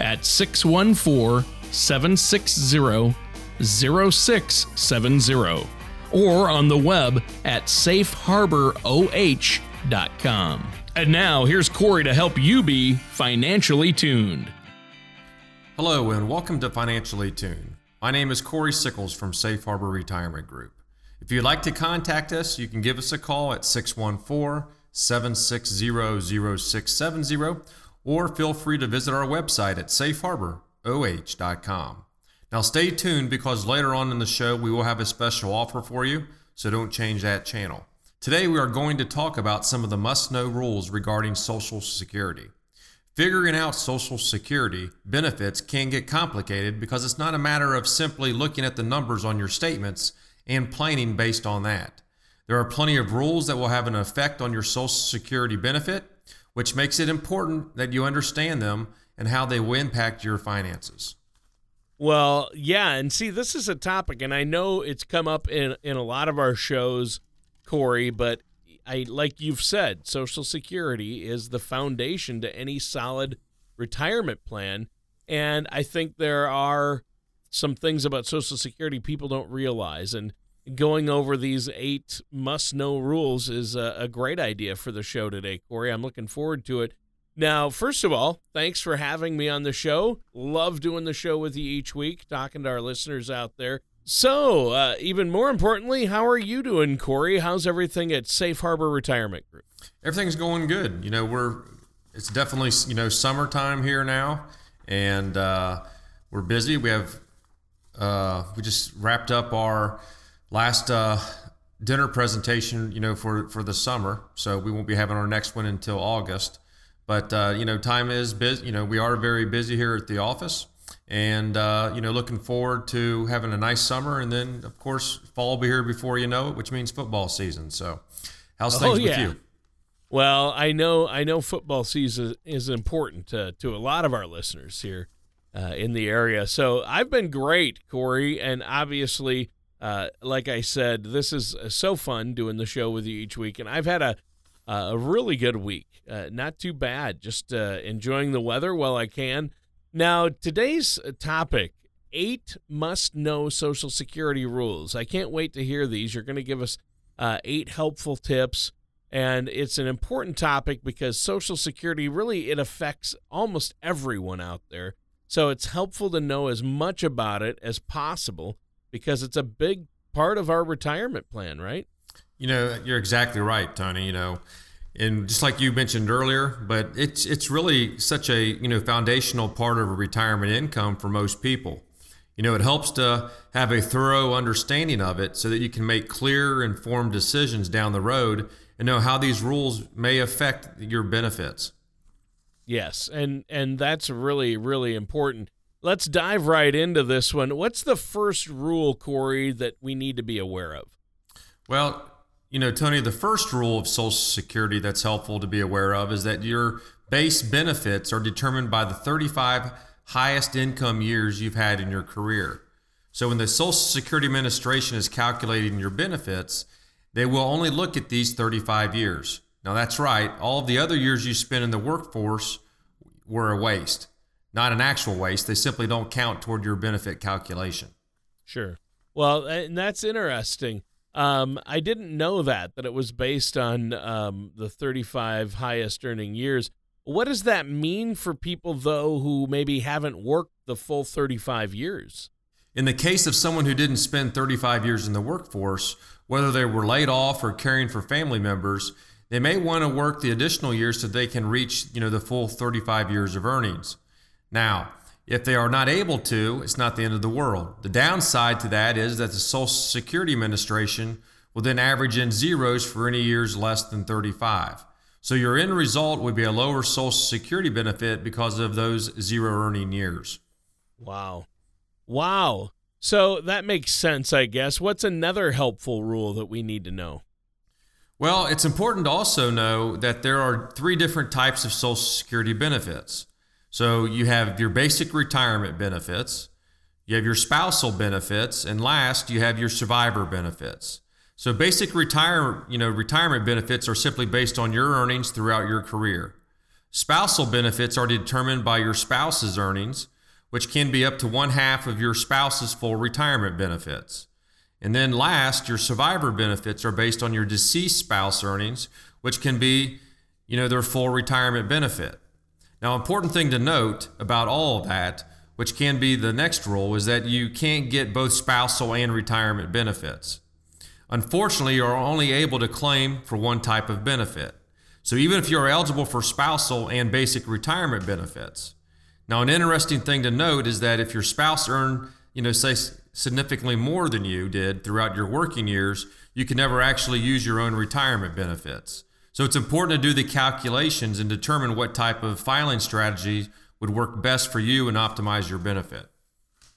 at 614 760 0670 or on the web at safeharboroh.com. And now, here's Corey to help you be financially tuned. Hello, and welcome to Financially Tuned. My name is Corey Sickles from Safe Harbor Retirement Group. If you'd like to contact us, you can give us a call at 614 760 0670 or feel free to visit our website at safeharboroh.com. Now, stay tuned because later on in the show we will have a special offer for you, so don't change that channel. Today, we are going to talk about some of the must know rules regarding Social Security. Figuring out Social Security benefits can get complicated because it's not a matter of simply looking at the numbers on your statements and planning based on that. There are plenty of rules that will have an effect on your Social Security benefit, which makes it important that you understand them and how they will impact your finances. Well, yeah, and see, this is a topic, and I know it's come up in, in a lot of our shows Corey, but I like you've said, Social Security is the foundation to any solid retirement plan. And I think there are some things about Social Security people don't realize. And going over these eight must know rules is a, a, great idea for the show today, Corey. I'm looking forward to it. Now, first of all, thanks for having me on the show. Love doing the show with you each week, talking to our listeners out there. So, uh, even more importantly, how are you doing, Corey? How's everything at Safe Harbor Retirement Group? Everything's going good. You know, we're it's definitely you know summertime here now, and uh, we're busy. We have uh, we just wrapped up our last uh, dinner presentation, you know, for for the summer. So we won't be having our next one until August. But uh, you know, time is busy. You know, we are very busy here at the office and uh, you know looking forward to having a nice summer and then of course fall will be here before you know it which means football season so how's oh, things yeah. with you well i know i know football season is important to, to a lot of our listeners here uh, in the area so i've been great corey and obviously uh, like i said this is uh, so fun doing the show with you each week and i've had a a really good week uh, not too bad just uh, enjoying the weather while i can now, today's uh, topic eight must know Social Security rules. I can't wait to hear these. You're going to give us uh, eight helpful tips. And it's an important topic because Social Security really it affects almost everyone out there. So it's helpful to know as much about it as possible because it's a big part of our retirement plan, right? You know, you're exactly right, Tony. You know, and just like you mentioned earlier, but it's it's really such a you know foundational part of a retirement income for most people. You know, it helps to have a thorough understanding of it so that you can make clear, informed decisions down the road and know how these rules may affect your benefits. Yes, and and that's really really important. Let's dive right into this one. What's the first rule, Corey, that we need to be aware of? Well, you know, Tony, the first rule of Social Security that's helpful to be aware of is that your base benefits are determined by the 35 highest income years you've had in your career. So when the Social Security Administration is calculating your benefits, they will only look at these 35 years. Now, that's right, all of the other years you spent in the workforce were a waste, not an actual waste. They simply don't count toward your benefit calculation. Sure. Well, and that's interesting. Um, I didn't know that that it was based on um, the 35 highest earning years. What does that mean for people though who maybe haven't worked the full 35 years? In the case of someone who didn't spend 35 years in the workforce, whether they were laid off or caring for family members, they may want to work the additional years so they can reach, you know, the full 35 years of earnings. Now, if they are not able to, it's not the end of the world. The downside to that is that the Social Security Administration will then average in zeros for any years less than 35. So your end result would be a lower Social Security benefit because of those zero earning years. Wow. Wow. So that makes sense, I guess. What's another helpful rule that we need to know? Well, it's important to also know that there are three different types of Social Security benefits. So you have your basic retirement benefits, you have your spousal benefits, and last, you have your survivor benefits. So basic retire, you know, retirement benefits are simply based on your earnings throughout your career. Spousal benefits are determined by your spouse's earnings, which can be up to one half of your spouse's full retirement benefits. And then last, your survivor benefits are based on your deceased spouse earnings, which can be, you know, their full retirement benefit. Now, important thing to note about all that, which can be the next rule, is that you can't get both spousal and retirement benefits. Unfortunately, you're only able to claim for one type of benefit. So even if you're eligible for spousal and basic retirement benefits. Now, an interesting thing to note is that if your spouse earned, you know, say significantly more than you did throughout your working years, you can never actually use your own retirement benefits. So it's important to do the calculations and determine what type of filing strategy would work best for you and optimize your benefit.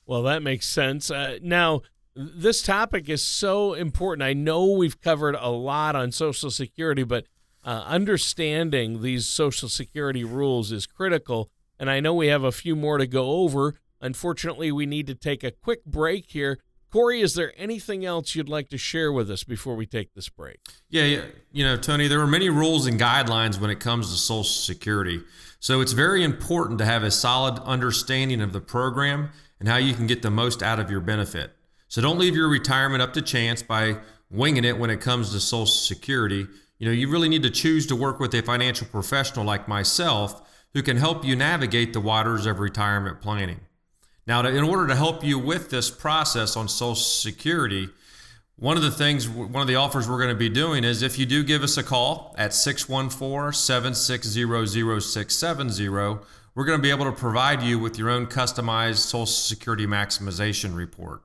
Well, that makes sense. Uh, now, this topic is so important. I know we've covered a lot on Social Security, but uh, understanding these Social Security rules is critical. And I know we have a few more to go over. Unfortunately, we need to take a quick break here. Corey, is there anything else you'd like to share with us before we take this break? Yeah, yeah. You know, Tony, there are many rules and guidelines when it comes to Social Security. So it's very important to have a solid understanding of the program and how you can get the most out of your benefit. So don't leave your retirement up to chance by winging it when it comes to Social Security. You know, you really need to choose to work with a financial professional like myself who can help you navigate the waters of retirement planning. Now, to, in order to help you with this process on Social Security, one of the things, one of the offers we're going to be doing is if you do give us a call at 614 760 0670, we're going to be able to provide you with your own customized Social Security maximization report.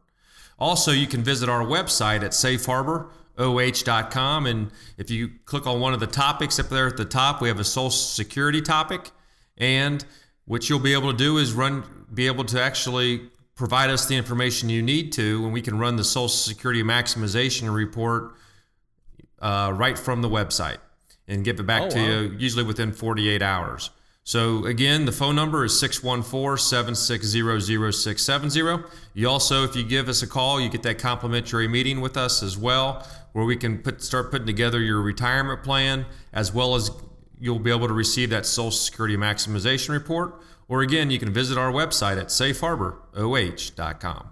Also, you can visit our website at safeharboroh.com. And if you click on one of the topics up there at the top, we have a Social Security topic. And what you'll be able to do is run, be able to actually provide us the information you need to, and we can run the Social Security maximization report uh, right from the website and give it back oh, to wow. you usually within 48 hours. So again, the phone number is 614-760-0670. You also, if you give us a call, you get that complimentary meeting with us as well, where we can put, start putting together your retirement plan, as well as you'll be able to receive that Social Security maximization report. Or again, you can visit our website at safeharboroh.com.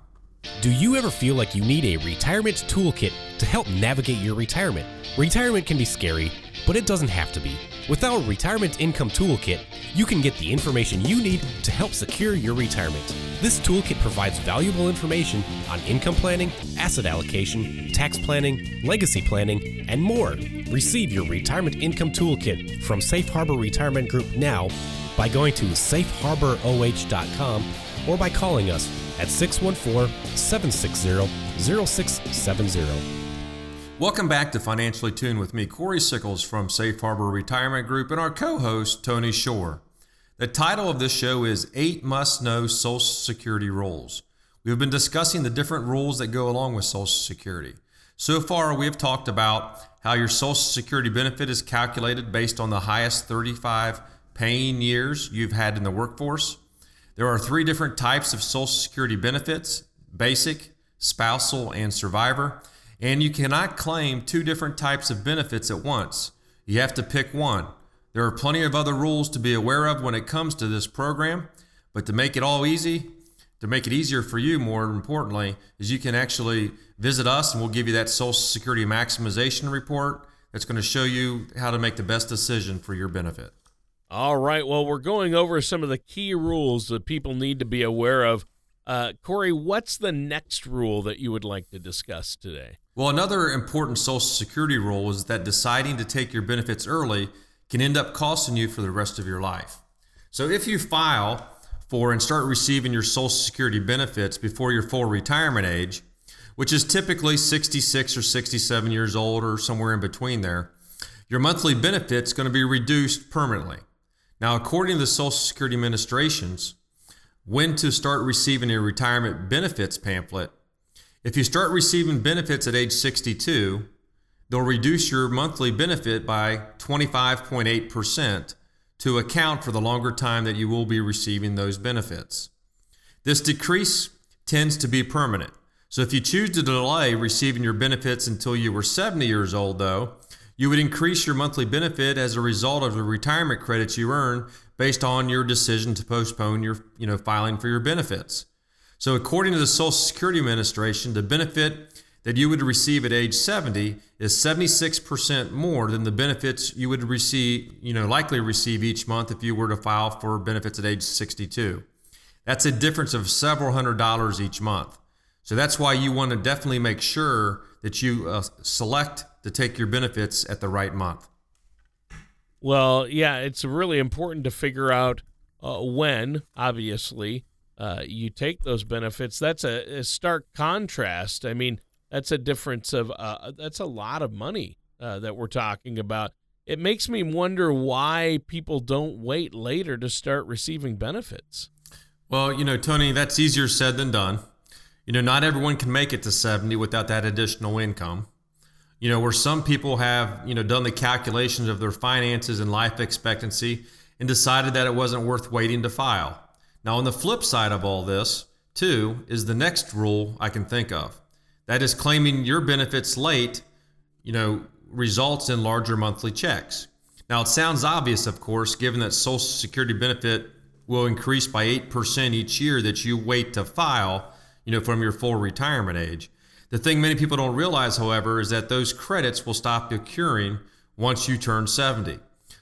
Do you ever feel like you need a retirement toolkit to help navigate your retirement? Retirement can be scary, but it doesn't have to be. With our Retirement Income Toolkit, you can get the information you need to help secure your retirement. This toolkit provides valuable information on income planning, asset allocation, tax planning, legacy planning, and more. Receive your Retirement Income Toolkit from Safe Harbor Retirement Group now by going to safeharboroh.com or by calling us at 614 760 0670. Welcome back to Financially Tuned with me, Corey Sickles from Safe Harbor Retirement Group, and our co host, Tony Shore. The title of this show is Eight Must Know Social Security Rules. We have been discussing the different rules that go along with Social Security. So far, we have talked about how your Social Security benefit is calculated based on the highest 35 paying years you've had in the workforce. There are three different types of Social Security benefits basic, spousal, and survivor. And you cannot claim two different types of benefits at once. You have to pick one. There are plenty of other rules to be aware of when it comes to this program, but to make it all easy, to make it easier for you, more importantly, is you can actually visit us and we'll give you that Social Security maximization report that's going to show you how to make the best decision for your benefit. All right. Well, we're going over some of the key rules that people need to be aware of. Uh, Corey, what's the next rule that you would like to discuss today? Well, another important Social Security rule is that deciding to take your benefits early can end up costing you for the rest of your life. So if you file for and start receiving your Social Security benefits before your full retirement age, which is typically 66 or 67 years old or somewhere in between there, your monthly benefit's going to be reduced permanently. Now, according to the Social Security Administration's when to start receiving a retirement benefits pamphlet, if you start receiving benefits at age 62, they'll reduce your monthly benefit by 25.8% to account for the longer time that you will be receiving those benefits. This decrease tends to be permanent. So if you choose to delay receiving your benefits until you were 70 years old, though, you would increase your monthly benefit as a result of the retirement credits you earn based on your decision to postpone your, you know, filing for your benefits. So according to the Social Security Administration, the benefit that you would receive at age 70 is 76% more than the benefits you would receive, you know, likely receive each month if you were to file for benefits at age 62. That's a difference of several hundred dollars each month. So that's why you want to definitely make sure that you uh, select to take your benefits at the right month. Well, yeah, it's really important to figure out uh, when, obviously, uh, you take those benefits. That's a, a, stark contrast. I mean, that's a difference of uh, that's a lot of money uh, that we're talking about. It makes me wonder why people don't wait later to start receiving benefits. Well, you know, Tony, that's easier said than done. You know, not everyone can make it to 70 without that additional income. You know, where some people have, you know, done the calculations of their finances and life expectancy and decided that it wasn't worth waiting to file. Now, on the flip side of all this, too, is the next rule I can think of. That is claiming your benefits late, you know, results in larger monthly checks. Now, it sounds obvious, of course, given that Social Security benefit will increase by 8% each year that you wait to file you know, from your full retirement age. The thing many people don't realize, however, is that those credits will stop accruing once you turn 70.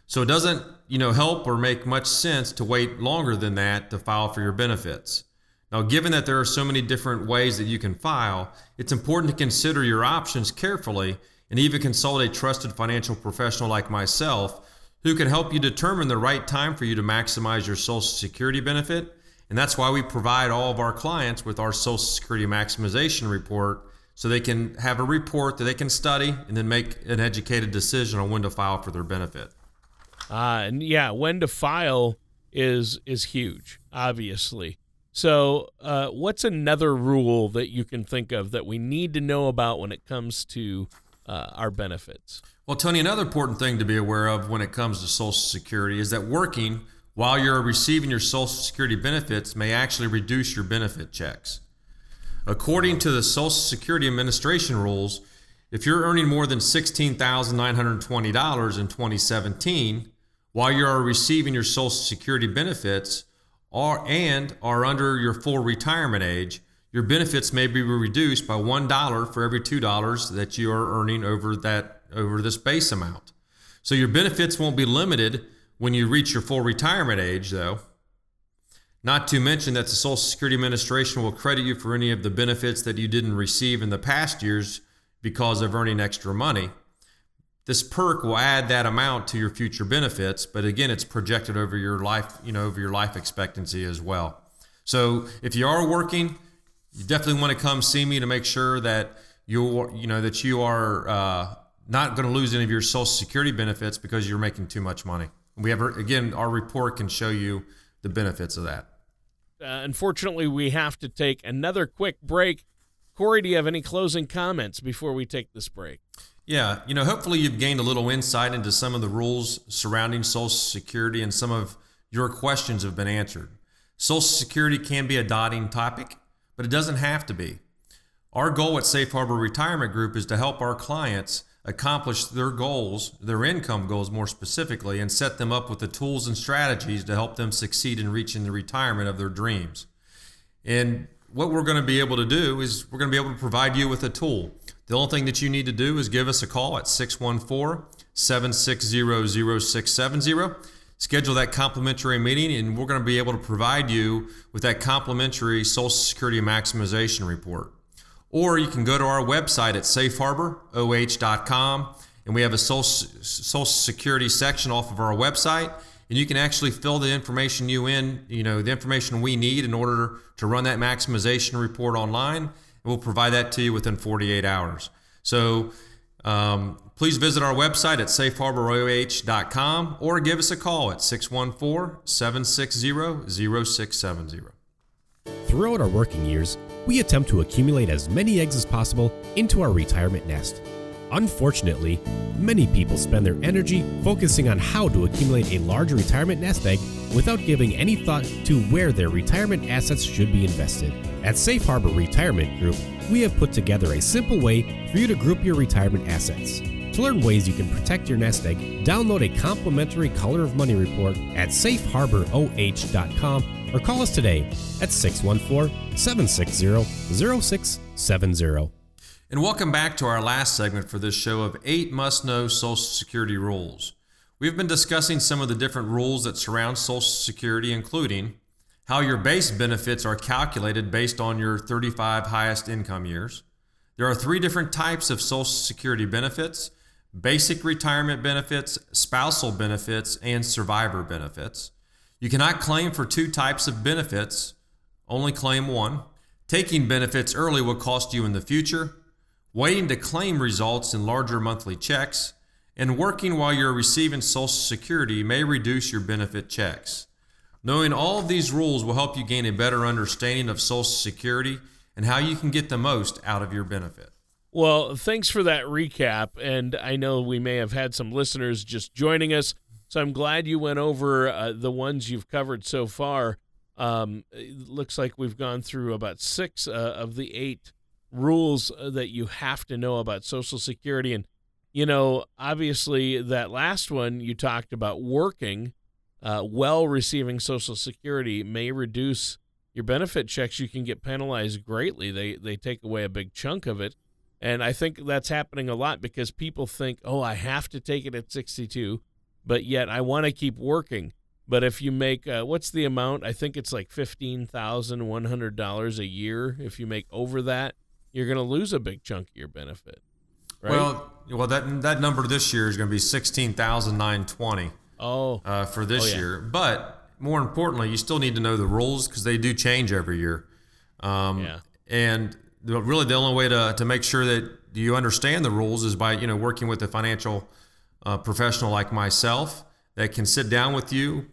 So it doesn't, you know, help or make much sense to wait longer than that to file for your benefits. Now, given that there are so many different ways that you can file, it's important to consider your options carefully and even consult a trusted financial professional like myself who can help you determine the right time for you to maximize your Social Security benefit and that's why we provide all of our clients with our Social Security maximization report so they can have a report that they can study and then make an educated decision on when to file for their benefit. Uh, and yeah, when to file is is huge, obviously. So, uh, what's another rule that you can think of that we need to know about when it comes to uh, our benefits? Well, Tony, another important thing to be aware of when it comes to Social Security is that working while you're receiving your Social Security benefits may actually reduce your benefit checks. According to the Social Security Administration rules, if you're earning more than $16,920 in 2017 while you are receiving your Social Security benefits are, and are under your full retirement age, your benefits may be reduced by $1 for every $2 that you are earning over that over this base amount. So your benefits won't be limited when you reach your full retirement age, though. Not to mention that the Social Security Administration will credit you for any of the benefits that you didn't receive in the past years because of earning extra money. This perk will add that amount to your future benefits, but again, it's projected over your life, you know, over your life expectancy as well. So if you are working, you definitely want to come see me to make sure that you're you know that you are uh, not going to lose any of your Social Security benefits because you're making too much money. We have again, our report can show you the benefits of that. Uh, unfortunately, we have to take another quick break. Corey, do you have any closing comments before we take this break? Yeah, you know, hopefully you've gained a little insight into some of the rules surrounding Social Security and some of your questions have been answered. Social Security can be a dotting topic, but it doesn't have to be. Our goal at Safe Harbor Retirement Group is to help our clients accomplish their goals, their income goals more specifically, and set them up with the tools and strategies to help them succeed in reaching the retirement of their dreams. And what we're going to be able to do is we're going to be able to provide you with a tool. The only thing that you need to do is give us a call at 614 760 0670. Schedule that complimentary meeting, and we're going to be able to provide you with that complimentary Social Security maximization report. or you can go to our website at safeharboroh.com and we have a social, social security section off of our website and you can actually fill the information you in you know the information we need in order to run that maximization report online we'll provide that to you within 48 hours so um, please visit our website at safeharboroh.com or give us a call at 614-760-0670 Throughout our working years, we attempt to accumulate as many eggs as possible into our retirement nest. Unfortunately, many people spend their energy focusing on how to accumulate a large retirement nest egg without giving any thought to where their retirement assets should be invested. At Safe Harbor Retirement Group, we have put together a simple way for you to group your retirement assets. To learn ways you can protect your nest egg, download a complimentary Color of Money report at safeharboroh.com or call us today at 614 760 0670. And welcome back to our last segment for this show of eight must know Social Security rules. We've been discussing some of the different rules that surround Social Security, including how your base benefits are calculated based on your 35 highest income years. There are three different types of Social Security benefits basic retirement benefits, spousal benefits, and survivor benefits. You cannot claim for two types of benefits, only claim one. Taking benefits early will cost you in the future. Waiting to claim results in larger monthly checks, and working while you're receiving Social Security may reduce your benefit checks. Knowing all of these rules will help you gain a better understanding of Social Security and how you can get the most out of your benefit. Well, thanks for that recap. And I know we may have had some listeners just joining us. So I'm glad you went over uh, the ones you've covered so far. Um, looks like we've gone through about six uh, of the eight rules uh, that you have to know about Social Security. And, you know, obviously, that last one you talked about working uh, while receiving Social Security may reduce your benefit checks. You can get penalized greatly. They, they take away a big chunk of it. And I think that's happening a lot because people think, oh, I have to take it at 62, but yet I want to keep working. But if you make uh, what's the amount? I think it's like fifteen thousand one hundred dollars a year. If you make over that, you're going to lose a big chunk of your benefit. Right? Well, well, that that number this year is going to be sixteen thousand nine twenty. Oh, uh, for this oh, yeah. year. But more importantly, you still need to know the rules because they do change every year. Um, yeah. And the, really, the only way to, to make sure that you understand the rules is by you know working with a financial uh, professional like myself that can sit down with you,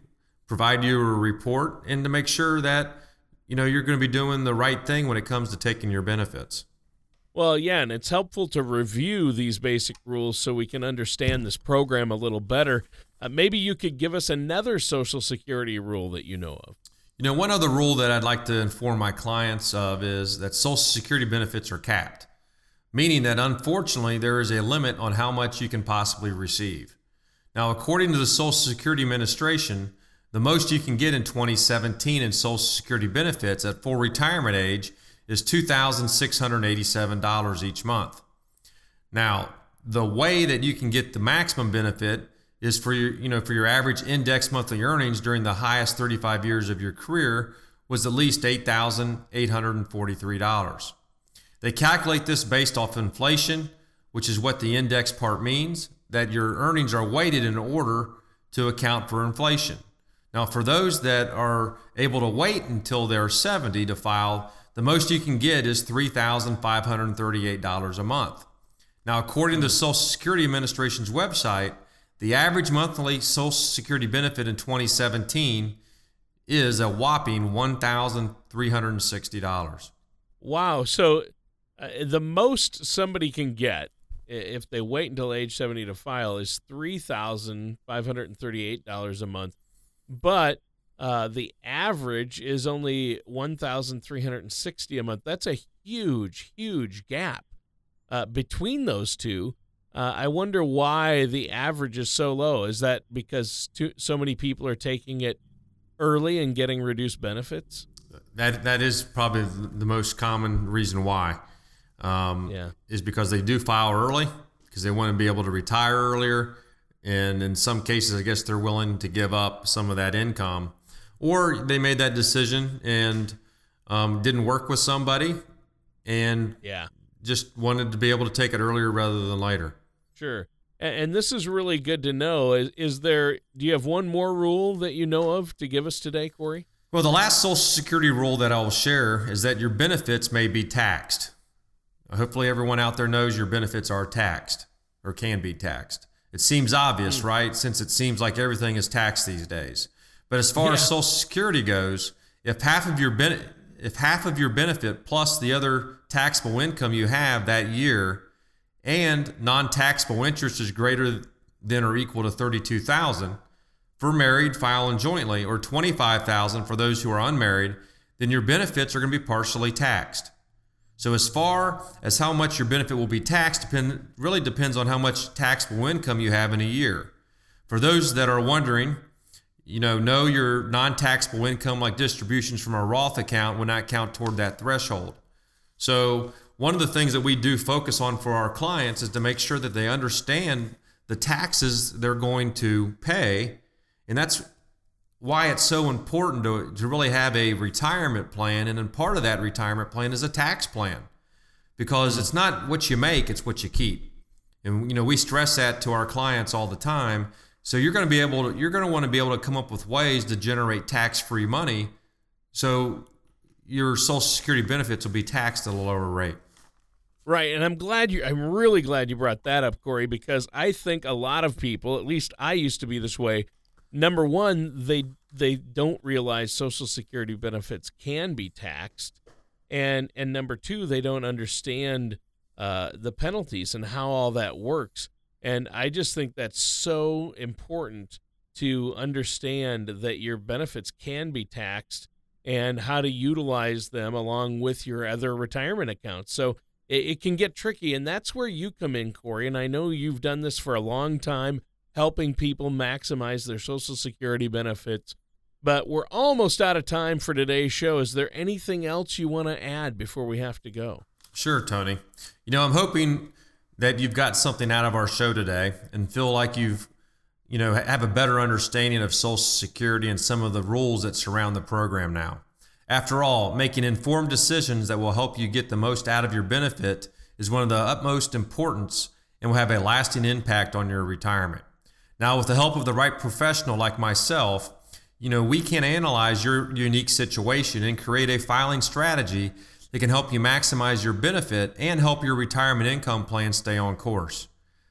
provide you a report, and to make sure that you know you're going to be doing the right thing when it comes to taking your benefits. Well, yeah, and it's helpful to review these basic rules so we can understand this program a little better. Uh, maybe you could give us another Social Security rule that you know of. You know, one other rule that I'd like to inform my clients of is that Social Security benefits are capped, meaning that unfortunately there is a limit on how much you can possibly receive. Now, according to the Social Security Administration, the most you can get in 2017 in Social Security benefits at full retirement age is $2,687 each month. Now, the way that you can get the maximum benefit is for your, you know, for your average index monthly earnings during the highest 35 years of your career was at least $8,843. They calculate this based off inflation, which is what the index part means, that your earnings are weighted in order to account for inflation. Now, for those that are able to wait until they're 70 to file, the most you can get is $3,538 a month. Now, according to the Social Security Administration's website, the average monthly Social Security benefit in 2017 is a whopping $1,360. Wow. So uh, the most somebody can get if they wait until age 70 to file is $3,538 a month. But uh, the average is only 1360 a month. That's a huge, huge gap uh, between those two. Uh, I wonder why the average is so low. Is that because too, so many people are taking it early and getting reduced benefits? That that is probably the most common reason why. Um, yeah, is because they do file early because they want to be able to retire earlier, and in some cases, I guess they're willing to give up some of that income, or they made that decision and um, didn't work with somebody, and yeah, just wanted to be able to take it earlier rather than later. Sure. And, and this is really good to know. Is, is there, do you have one more rule that you know of to give us today, Corey? Well, the last Social Security rule that I will share is that your benefits may be taxed. Hopefully, everyone out there knows your benefits are taxed or can be taxed. It seems obvious, mm. right? Since it seems like everything is taxed these days. But as far yeah. as Social Security goes, if half of your ben- if half of your benefit plus the other taxable income you have that year and non-taxable interest is greater than or equal to 32,000 for married filing jointly or 25,000 for those who are unmarried, then your benefits are going to be partially taxed. So as far as how much your benefit will be taxed depend, really depends on how much taxable income you have in a year. For those that are wondering, you know, know your non-taxable income like distributions from a Roth account will not count toward that threshold. So one of the things that we do focus on for our clients is to make sure that they understand the taxes they're going to pay. And that's why it's so important to, to really have a retirement plan. And then part of that retirement plan is a tax plan because it's not what you make, it's what you keep. And, you know, we stress that to our clients all the time so you're going to be able to you're going to want to be able to come up with ways to generate tax-free money so your social security benefits will be taxed at a lower rate. Right, and I'm glad you I'm really glad you brought that up, Corey, because I think a lot of people, at least I used to be this way, number one, they they don't realize social security benefits can be taxed. And and number two, they don't understand uh, the penalties and how all that works. And I just think that's so important to understand that your benefits can be taxed and how to utilize them along with your other retirement accounts. So it, it, can get tricky. And that's where you come in, Corey. And I know you've done this for a long time, helping people maximize their Social Security benefits. But we're almost out of time for today's show. Is there anything else you want to add before we have to go? Sure, Tony. You know, I'm hoping that you've got something out of our show today and feel like you've you know have a better understanding of social security and some of the rules that surround the program now. After all making informed decisions that will help you get the most out of your benefit is one of the utmost importance and will have a lasting impact on your retirement. Now with the help of the right professional like myself you know we can analyze your unique situation and create a filing strategy it can help you maximize your benefit and help your retirement income plan stay on course.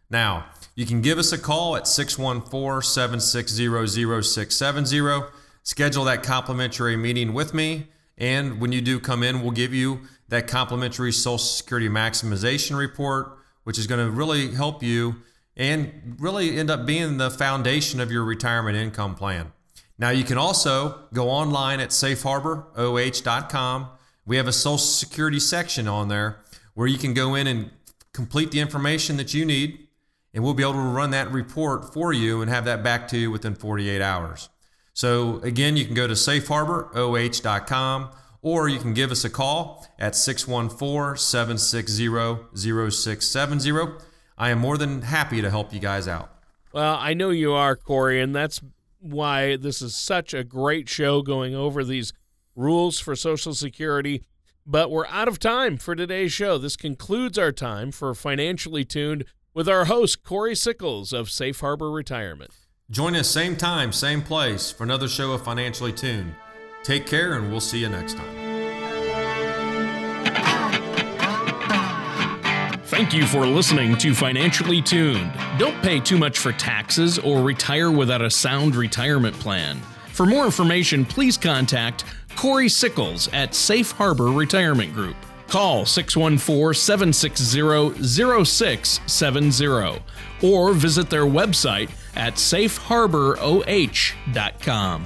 Now, you can give us a call at 614 760 0670. Schedule that complimentary meeting with me. And when you do come in, we'll give you that complimentary Social Security maximization report, which is going to really help you and really end up being the foundation of your retirement income plan. Now, you can also go online at safeharboroh.com we have a Social Security section on there where you can go in and complete the information that you need, and we'll be able to run that report for you and have that back to you within 48 hours. So, again, you can go to safeharboroh.com or you can give us a call at 614 760 0670. I am more than happy to help you guys out. Well, I know you are, Corey, and that's why this is such a great show going over these rules for Social Security. But we're out of time for today's show. This concludes our time for Financially Tuned with our host, Corey Sickles of Safe Harbor Retirement. Join us same time, same place for another show of Financially Tuned. Take care, and we'll see you next time. Thank you for listening to Financially Tuned. Don't pay too much for taxes or retire without a sound retirement plan. For more information, please contact Corey Sickles at Safe Harbor Retirement Group. Call 614 760 0670 or visit their website at safeharboroh.com.